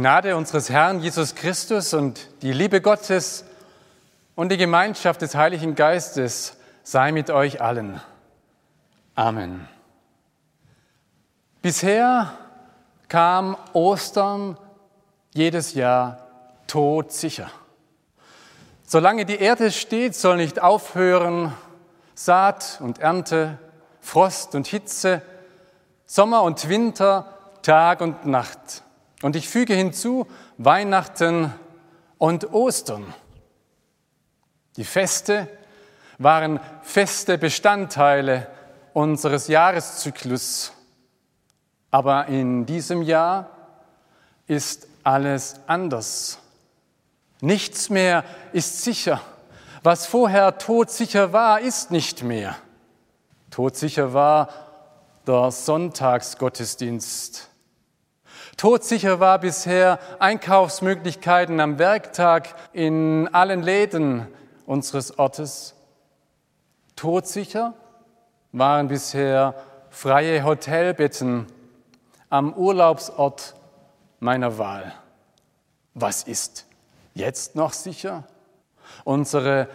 Gnade unseres Herrn Jesus Christus und die Liebe Gottes und die Gemeinschaft des Heiligen Geistes sei mit euch allen. Amen. Bisher kam Ostern jedes Jahr todsicher. Solange die Erde steht, soll nicht aufhören Saat und Ernte, Frost und Hitze, Sommer und Winter, Tag und Nacht. Und ich füge hinzu Weihnachten und Ostern. Die Feste waren feste Bestandteile unseres Jahreszyklus. Aber in diesem Jahr ist alles anders. Nichts mehr ist sicher. Was vorher todsicher war, ist nicht mehr. Todsicher war der Sonntagsgottesdienst. Todsicher war bisher Einkaufsmöglichkeiten am Werktag in allen Läden unseres Ortes. Todsicher waren bisher freie Hotelbetten am Urlaubsort meiner Wahl. Was ist jetzt noch sicher? Unsere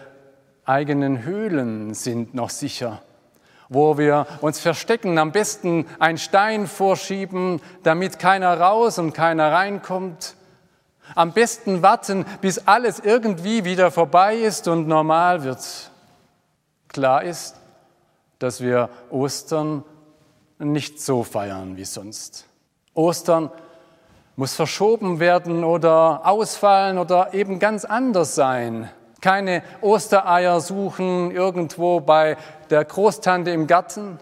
eigenen Höhlen sind noch sicher, wo wir uns verstecken, am besten einen Stein vorschieben, damit keiner raus und keiner reinkommt. Am besten warten, bis alles irgendwie wieder vorbei ist und normal wird. Klar ist, dass wir Ostern nicht so feiern wie sonst. Ostern muss verschoben werden oder ausfallen oder eben ganz anders sein. Keine Ostereier suchen irgendwo bei der Großtante im Garten.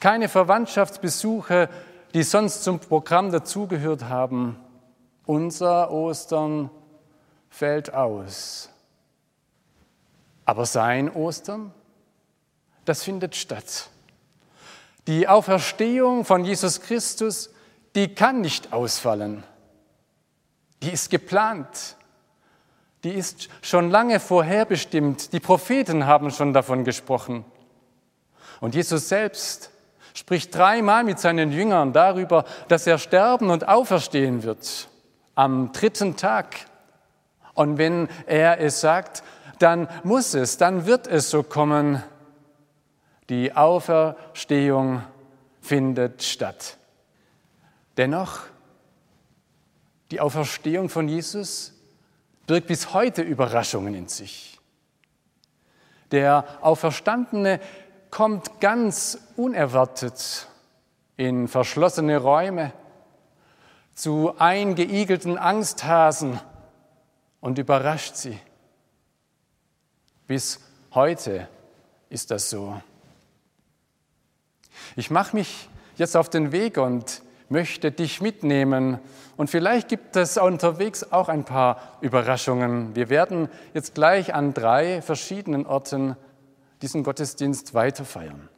Keine Verwandtschaftsbesuche, die sonst zum Programm dazugehört haben. Unser Ostern fällt aus. Aber sein Ostern, das findet statt. Die Auferstehung von Jesus Christus, die kann nicht ausfallen. Die ist geplant. Die ist schon lange vorherbestimmt. Die Propheten haben schon davon gesprochen. Und Jesus selbst spricht dreimal mit seinen Jüngern darüber, dass er sterben und auferstehen wird am dritten Tag. Und wenn er es sagt, dann muss es, dann wird es so kommen. Die Auferstehung findet statt. Dennoch, die Auferstehung von Jesus birgt bis heute Überraschungen in sich. Der Auferstandene kommt ganz unerwartet in verschlossene Räume zu eingeigelten Angsthasen und überrascht sie. Bis heute ist das so. Ich mache mich jetzt auf den Weg und möchte dich mitnehmen. Und vielleicht gibt es unterwegs auch ein paar Überraschungen. Wir werden jetzt gleich an drei verschiedenen Orten diesen Gottesdienst weiterfeiern.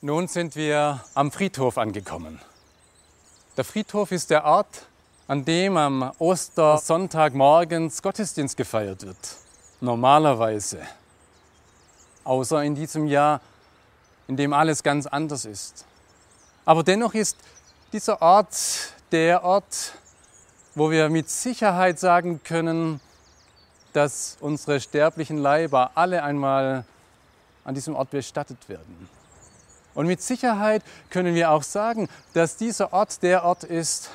Nun sind wir am Friedhof angekommen. Der Friedhof ist der Ort, an dem am Ostersonntag morgens Gottesdienst gefeiert wird. Normalerweise. Außer in diesem Jahr, in dem alles ganz anders ist. Aber dennoch ist dieser Ort der Ort, wo wir mit Sicherheit sagen können, dass unsere sterblichen Leiber alle einmal an diesem Ort bestattet werden. Und mit Sicherheit können wir auch sagen, dass dieser Ort der Ort ist,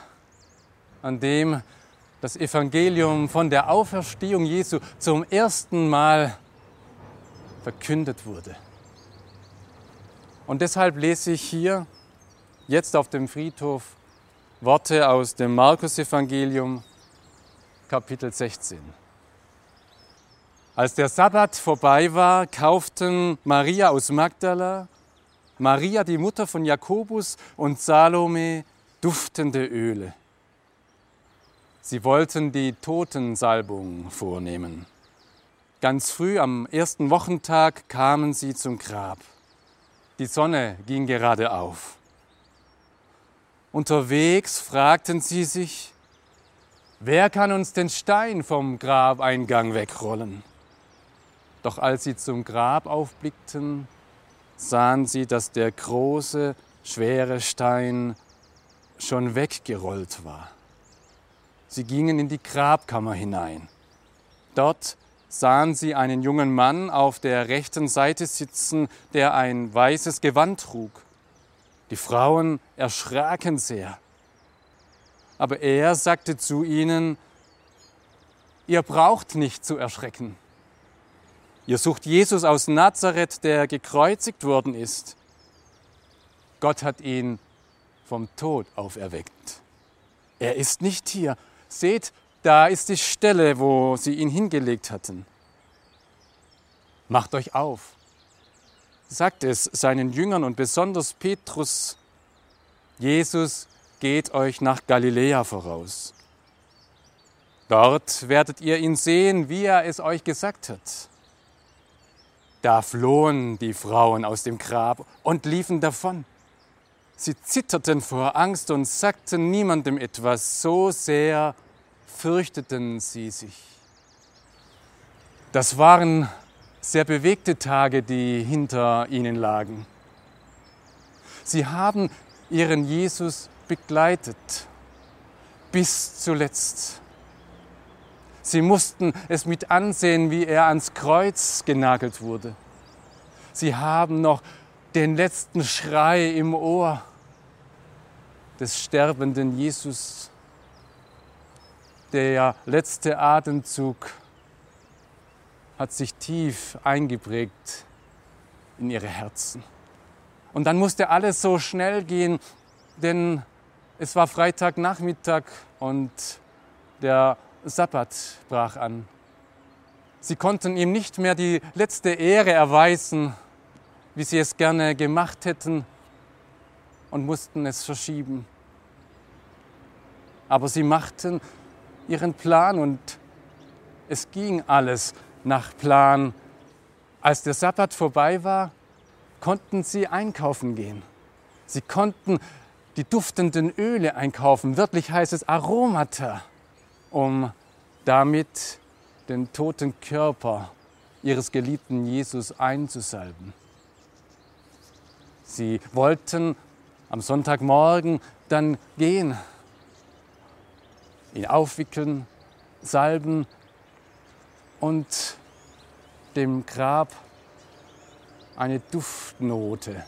an dem das Evangelium von der Auferstehung Jesu zum ersten Mal verkündet wurde. Und deshalb lese ich hier jetzt auf dem Friedhof Worte aus dem Markus-Evangelium, Kapitel 16. Als der Sabbat vorbei war, kauften Maria aus Magdala, Maria die Mutter von Jakobus und Salome duftende Öle. Sie wollten die Totensalbung vornehmen. Ganz früh am ersten Wochentag kamen sie zum Grab. Die Sonne ging gerade auf. Unterwegs fragten sie sich, wer kann uns den Stein vom Grabeingang wegrollen? Doch als sie zum Grab aufblickten, sahen sie, dass der große, schwere Stein schon weggerollt war. Sie gingen in die Grabkammer hinein. Dort sahen sie einen jungen Mann auf der rechten Seite sitzen, der ein weißes Gewand trug. Die Frauen erschraken sehr. Aber er sagte zu ihnen, ihr braucht nicht zu erschrecken. Ihr sucht Jesus aus Nazareth, der gekreuzigt worden ist. Gott hat ihn vom Tod auferweckt. Er ist nicht hier. Seht, da ist die Stelle, wo sie ihn hingelegt hatten. Macht euch auf sagt es seinen Jüngern und besonders Petrus, Jesus geht euch nach Galiläa voraus. Dort werdet ihr ihn sehen, wie er es euch gesagt hat. Da flohen die Frauen aus dem Grab und liefen davon. Sie zitterten vor Angst und sagten niemandem etwas, so sehr fürchteten sie sich. Das waren sehr bewegte Tage, die hinter ihnen lagen. Sie haben ihren Jesus begleitet bis zuletzt. Sie mussten es mit ansehen, wie er ans Kreuz genagelt wurde. Sie haben noch den letzten Schrei im Ohr des sterbenden Jesus, der letzte Atemzug hat sich tief eingeprägt in ihre Herzen. Und dann musste alles so schnell gehen, denn es war Freitagnachmittag und der Sabbat brach an. Sie konnten ihm nicht mehr die letzte Ehre erweisen, wie sie es gerne gemacht hätten, und mussten es verschieben. Aber sie machten ihren Plan und es ging alles nach Plan. Als der Sabbat vorbei war, konnten sie einkaufen gehen. Sie konnten die duftenden Öle einkaufen, wörtlich heißt es Aromata, um damit den toten Körper ihres geliebten Jesus einzusalben. Sie wollten am Sonntagmorgen dann gehen, ihn aufwickeln, salben und dem Grab eine Duftnote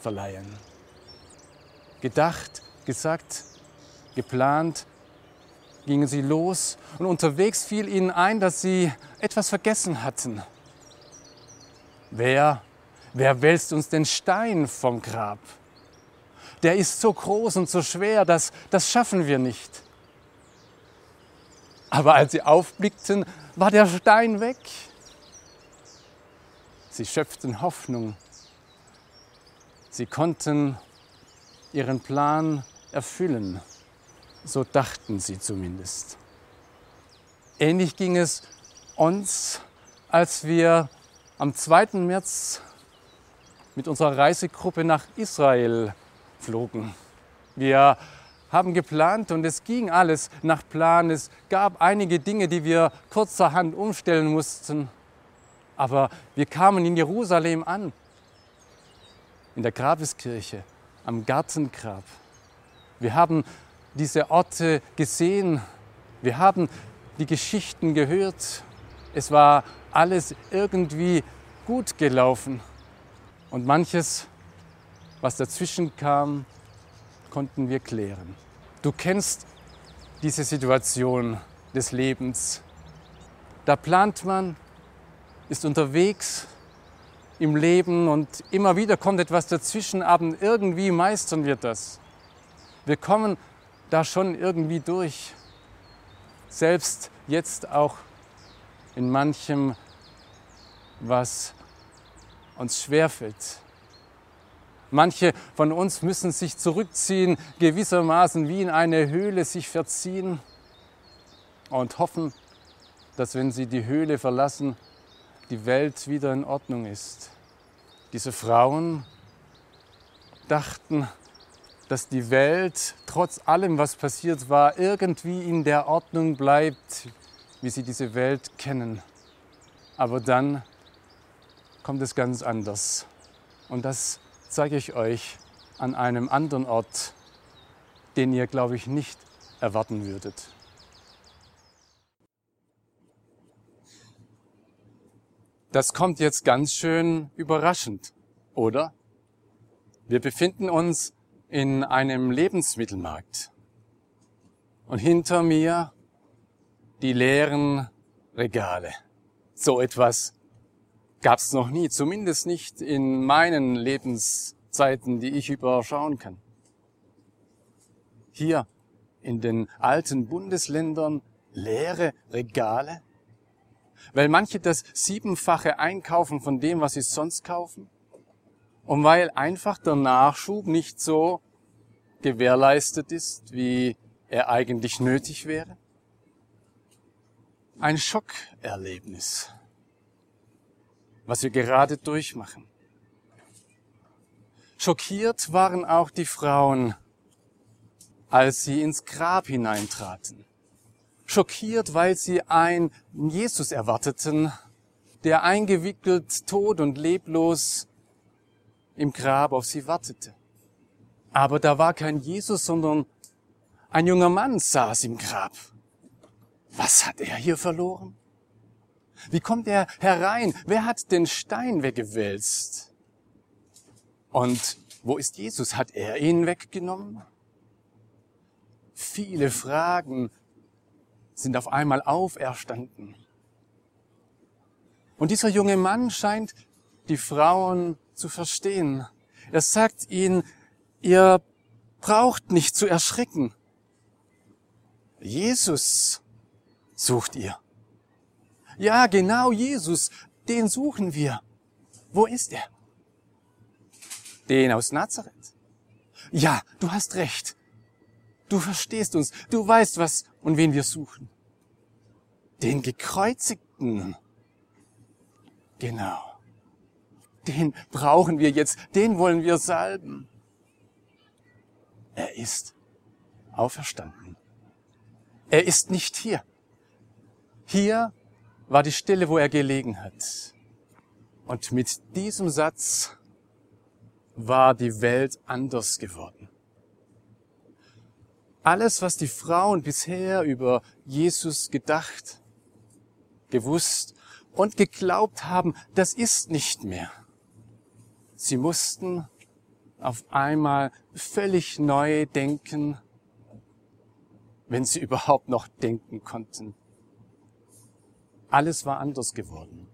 verleihen. Gedacht, gesagt, geplant gingen sie los und unterwegs fiel ihnen ein, dass sie etwas vergessen hatten. Wer, wer wälzt uns den Stein vom Grab? Der ist so groß und so schwer, dass das schaffen wir nicht. Aber als sie aufblickten, war der Stein weg. Sie schöpften Hoffnung. Sie konnten ihren Plan erfüllen. So dachten sie zumindest. Ähnlich ging es uns, als wir am 2. März mit unserer Reisegruppe nach Israel flogen. Wir haben geplant und es ging alles nach Plan. Es gab einige Dinge, die wir kurzerhand umstellen mussten. Aber wir kamen in Jerusalem an, in der Grabeskirche, am Gartengrab. Wir haben diese Orte gesehen, wir haben die Geschichten gehört. Es war alles irgendwie gut gelaufen. Und manches, was dazwischen kam, konnten wir klären. Du kennst diese Situation des Lebens. Da plant man, ist unterwegs im Leben und immer wieder kommt etwas dazwischen, aber irgendwie meistern wir das. Wir kommen da schon irgendwie durch. Selbst jetzt auch in manchem was uns schwerfällt. Manche von uns müssen sich zurückziehen, gewissermaßen wie in eine Höhle sich verziehen und hoffen, dass wenn sie die Höhle verlassen, die Welt wieder in Ordnung ist. Diese Frauen dachten, dass die Welt trotz allem, was passiert war, irgendwie in der Ordnung bleibt, wie sie diese Welt kennen. Aber dann kommt es ganz anders. Und das zeige ich euch an einem anderen Ort, den ihr, glaube ich, nicht erwarten würdet. Das kommt jetzt ganz schön überraschend, oder? Wir befinden uns in einem Lebensmittelmarkt. Und hinter mir die leeren Regale. So etwas gab es noch nie, zumindest nicht in meinen Lebenszeiten, die ich überschauen kann. Hier in den alten Bundesländern leere Regale, weil manche das siebenfache einkaufen von dem, was sie sonst kaufen und weil einfach der Nachschub nicht so gewährleistet ist, wie er eigentlich nötig wäre. Ein Schockerlebnis was wir gerade durchmachen. Schockiert waren auch die Frauen, als sie ins Grab hineintraten. Schockiert, weil sie einen Jesus erwarteten, der eingewickelt, tot und leblos im Grab auf sie wartete. Aber da war kein Jesus, sondern ein junger Mann saß im Grab. Was hat er hier verloren? Wie kommt er herein? Wer hat den Stein weggewälzt? Und wo ist Jesus? Hat er ihn weggenommen? Viele Fragen sind auf einmal auferstanden. Und dieser junge Mann scheint die Frauen zu verstehen. Er sagt ihnen, ihr braucht nicht zu erschrecken. Jesus sucht ihr. Ja, genau Jesus, den suchen wir. Wo ist er? Den aus Nazareth. Ja, du hast recht. Du verstehst uns. Du weißt, was und wen wir suchen. Den gekreuzigten. Genau. Den brauchen wir jetzt. Den wollen wir salben. Er ist auferstanden. Er ist nicht hier. Hier war die Stelle, wo er gelegen hat. Und mit diesem Satz war die Welt anders geworden. Alles, was die Frauen bisher über Jesus gedacht, gewusst und geglaubt haben, das ist nicht mehr. Sie mussten auf einmal völlig neu denken, wenn sie überhaupt noch denken konnten. Alles war anders geworden.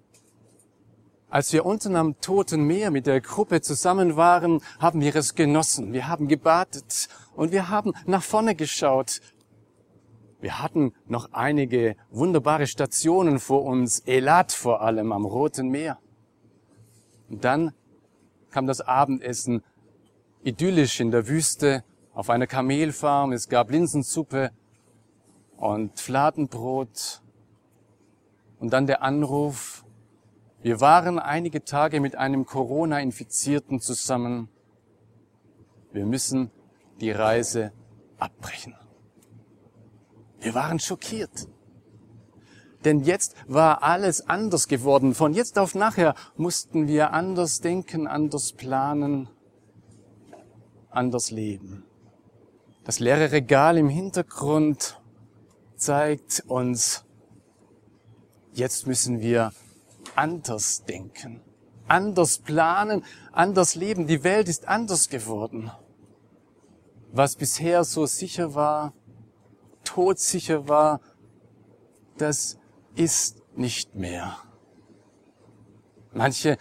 Als wir unten am Toten Meer mit der Gruppe zusammen waren, haben wir es genossen. Wir haben gebadet und wir haben nach vorne geschaut. Wir hatten noch einige wunderbare Stationen vor uns, Elat vor allem am Roten Meer. Und dann kam das Abendessen idyllisch in der Wüste auf einer Kamelfarm. Es gab Linsensuppe und Fladenbrot und dann der Anruf, wir waren einige Tage mit einem Corona-Infizierten zusammen. Wir müssen die Reise abbrechen. Wir waren schockiert. Denn jetzt war alles anders geworden. Von jetzt auf nachher mussten wir anders denken, anders planen, anders leben. Das leere Regal im Hintergrund zeigt uns, Jetzt müssen wir anders denken, anders planen, anders leben. Die Welt ist anders geworden. Was bisher so sicher war, todsicher war, das ist nicht mehr. Manche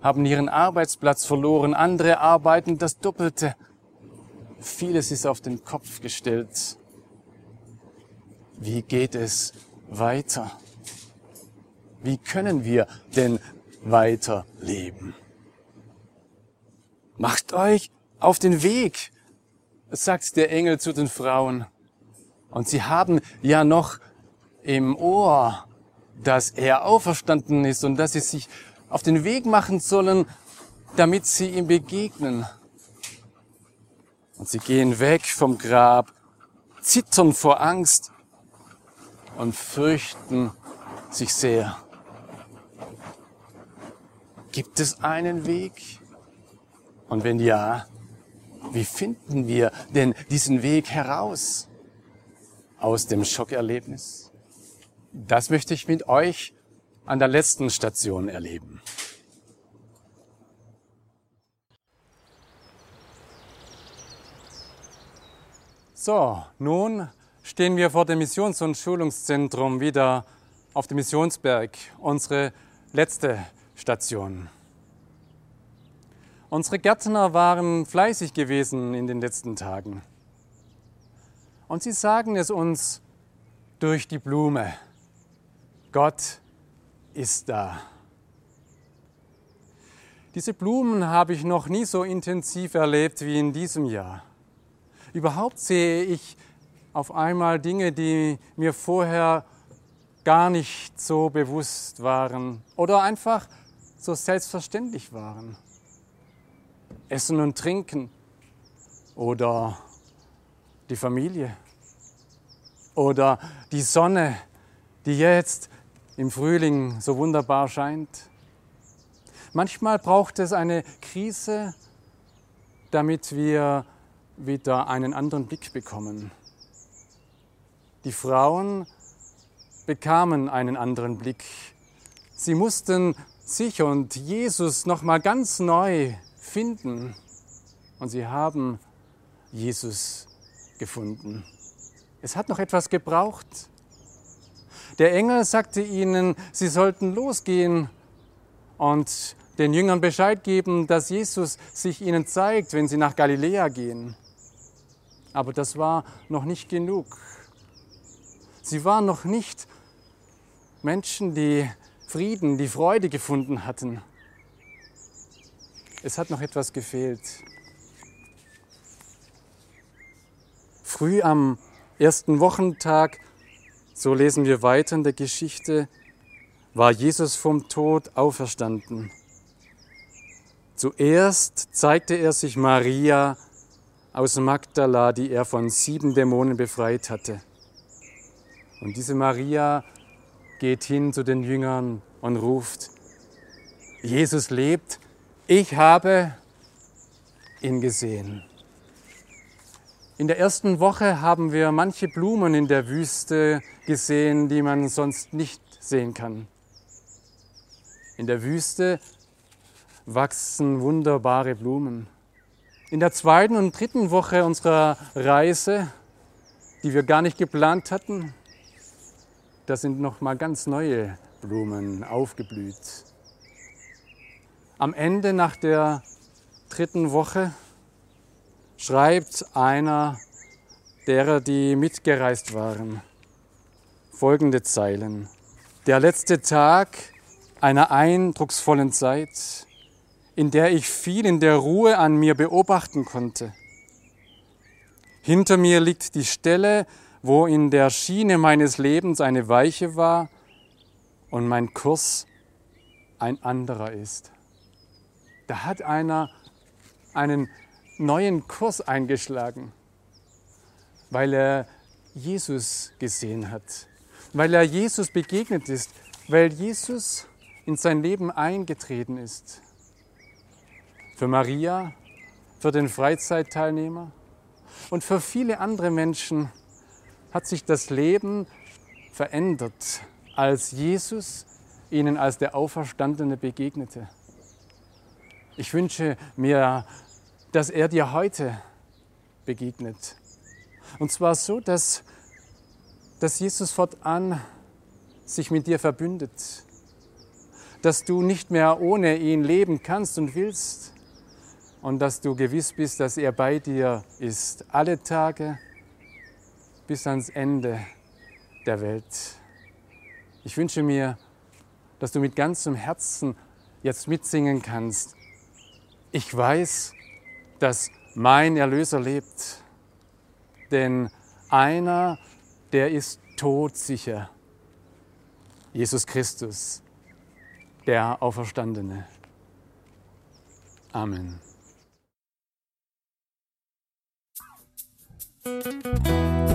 haben ihren Arbeitsplatz verloren, andere arbeiten das Doppelte. Vieles ist auf den Kopf gestellt. Wie geht es weiter? Wie können wir denn weiterleben. Macht euch auf den Weg, sagt der Engel zu den Frauen. Und sie haben ja noch im Ohr, dass er auferstanden ist und dass sie sich auf den Weg machen sollen, damit sie ihm begegnen. Und sie gehen weg vom Grab, zittern vor Angst und fürchten sich sehr. Gibt es einen Weg? Und wenn ja, wie finden wir denn diesen Weg heraus aus dem Schockerlebnis? Das möchte ich mit euch an der letzten Station erleben. So, nun stehen wir vor dem Missions- und Schulungszentrum wieder auf dem Missionsberg, unsere letzte Station. Unsere Gärtner waren fleißig gewesen in den letzten Tagen. Und sie sagen es uns durch die Blume. Gott ist da. Diese Blumen habe ich noch nie so intensiv erlebt wie in diesem Jahr. Überhaupt sehe ich auf einmal Dinge, die mir vorher gar nicht so bewusst waren oder einfach so selbstverständlich waren. Essen und Trinken oder die Familie oder die Sonne, die jetzt im Frühling so wunderbar scheint. Manchmal braucht es eine Krise, damit wir wieder einen anderen Blick bekommen. Die Frauen bekamen einen anderen Blick. Sie mussten sich und Jesus noch mal ganz neu finden und sie haben Jesus gefunden. Es hat noch etwas gebraucht. Der Engel sagte ihnen, sie sollten losgehen und den Jüngern Bescheid geben, dass Jesus sich ihnen zeigt, wenn sie nach Galiläa gehen. Aber das war noch nicht genug. Sie waren noch nicht Menschen, die Frieden, die Freude gefunden hatten. Es hat noch etwas gefehlt. Früh am ersten Wochentag, so lesen wir weiter in der Geschichte, war Jesus vom Tod auferstanden. Zuerst zeigte er sich Maria aus Magdala, die er von sieben Dämonen befreit hatte. Und diese Maria geht hin zu den Jüngern und ruft, Jesus lebt, ich habe ihn gesehen. In der ersten Woche haben wir manche Blumen in der Wüste gesehen, die man sonst nicht sehen kann. In der Wüste wachsen wunderbare Blumen. In der zweiten und dritten Woche unserer Reise, die wir gar nicht geplant hatten, da sind noch mal ganz neue Blumen aufgeblüht. Am Ende nach der dritten Woche schreibt einer derer, die mitgereist waren, folgende Zeilen. Der letzte Tag einer eindrucksvollen Zeit, in der ich viel in der Ruhe an mir beobachten konnte. Hinter mir liegt die Stelle, wo in der Schiene meines Lebens eine Weiche war und mein Kurs ein anderer ist. Da hat einer einen neuen Kurs eingeschlagen, weil er Jesus gesehen hat, weil er Jesus begegnet ist, weil Jesus in sein Leben eingetreten ist für Maria, für den Freizeitteilnehmer und für viele andere Menschen hat sich das Leben verändert, als Jesus ihnen als der Auferstandene begegnete. Ich wünsche mir, dass er dir heute begegnet. Und zwar so, dass, dass Jesus fortan sich mit dir verbündet, dass du nicht mehr ohne ihn leben kannst und willst, und dass du gewiss bist, dass er bei dir ist, alle Tage bis ans Ende der Welt. Ich wünsche mir, dass du mit ganzem Herzen jetzt mitsingen kannst. Ich weiß, dass mein Erlöser lebt, denn einer, der ist todsicher. Jesus Christus, der Auferstandene. Amen.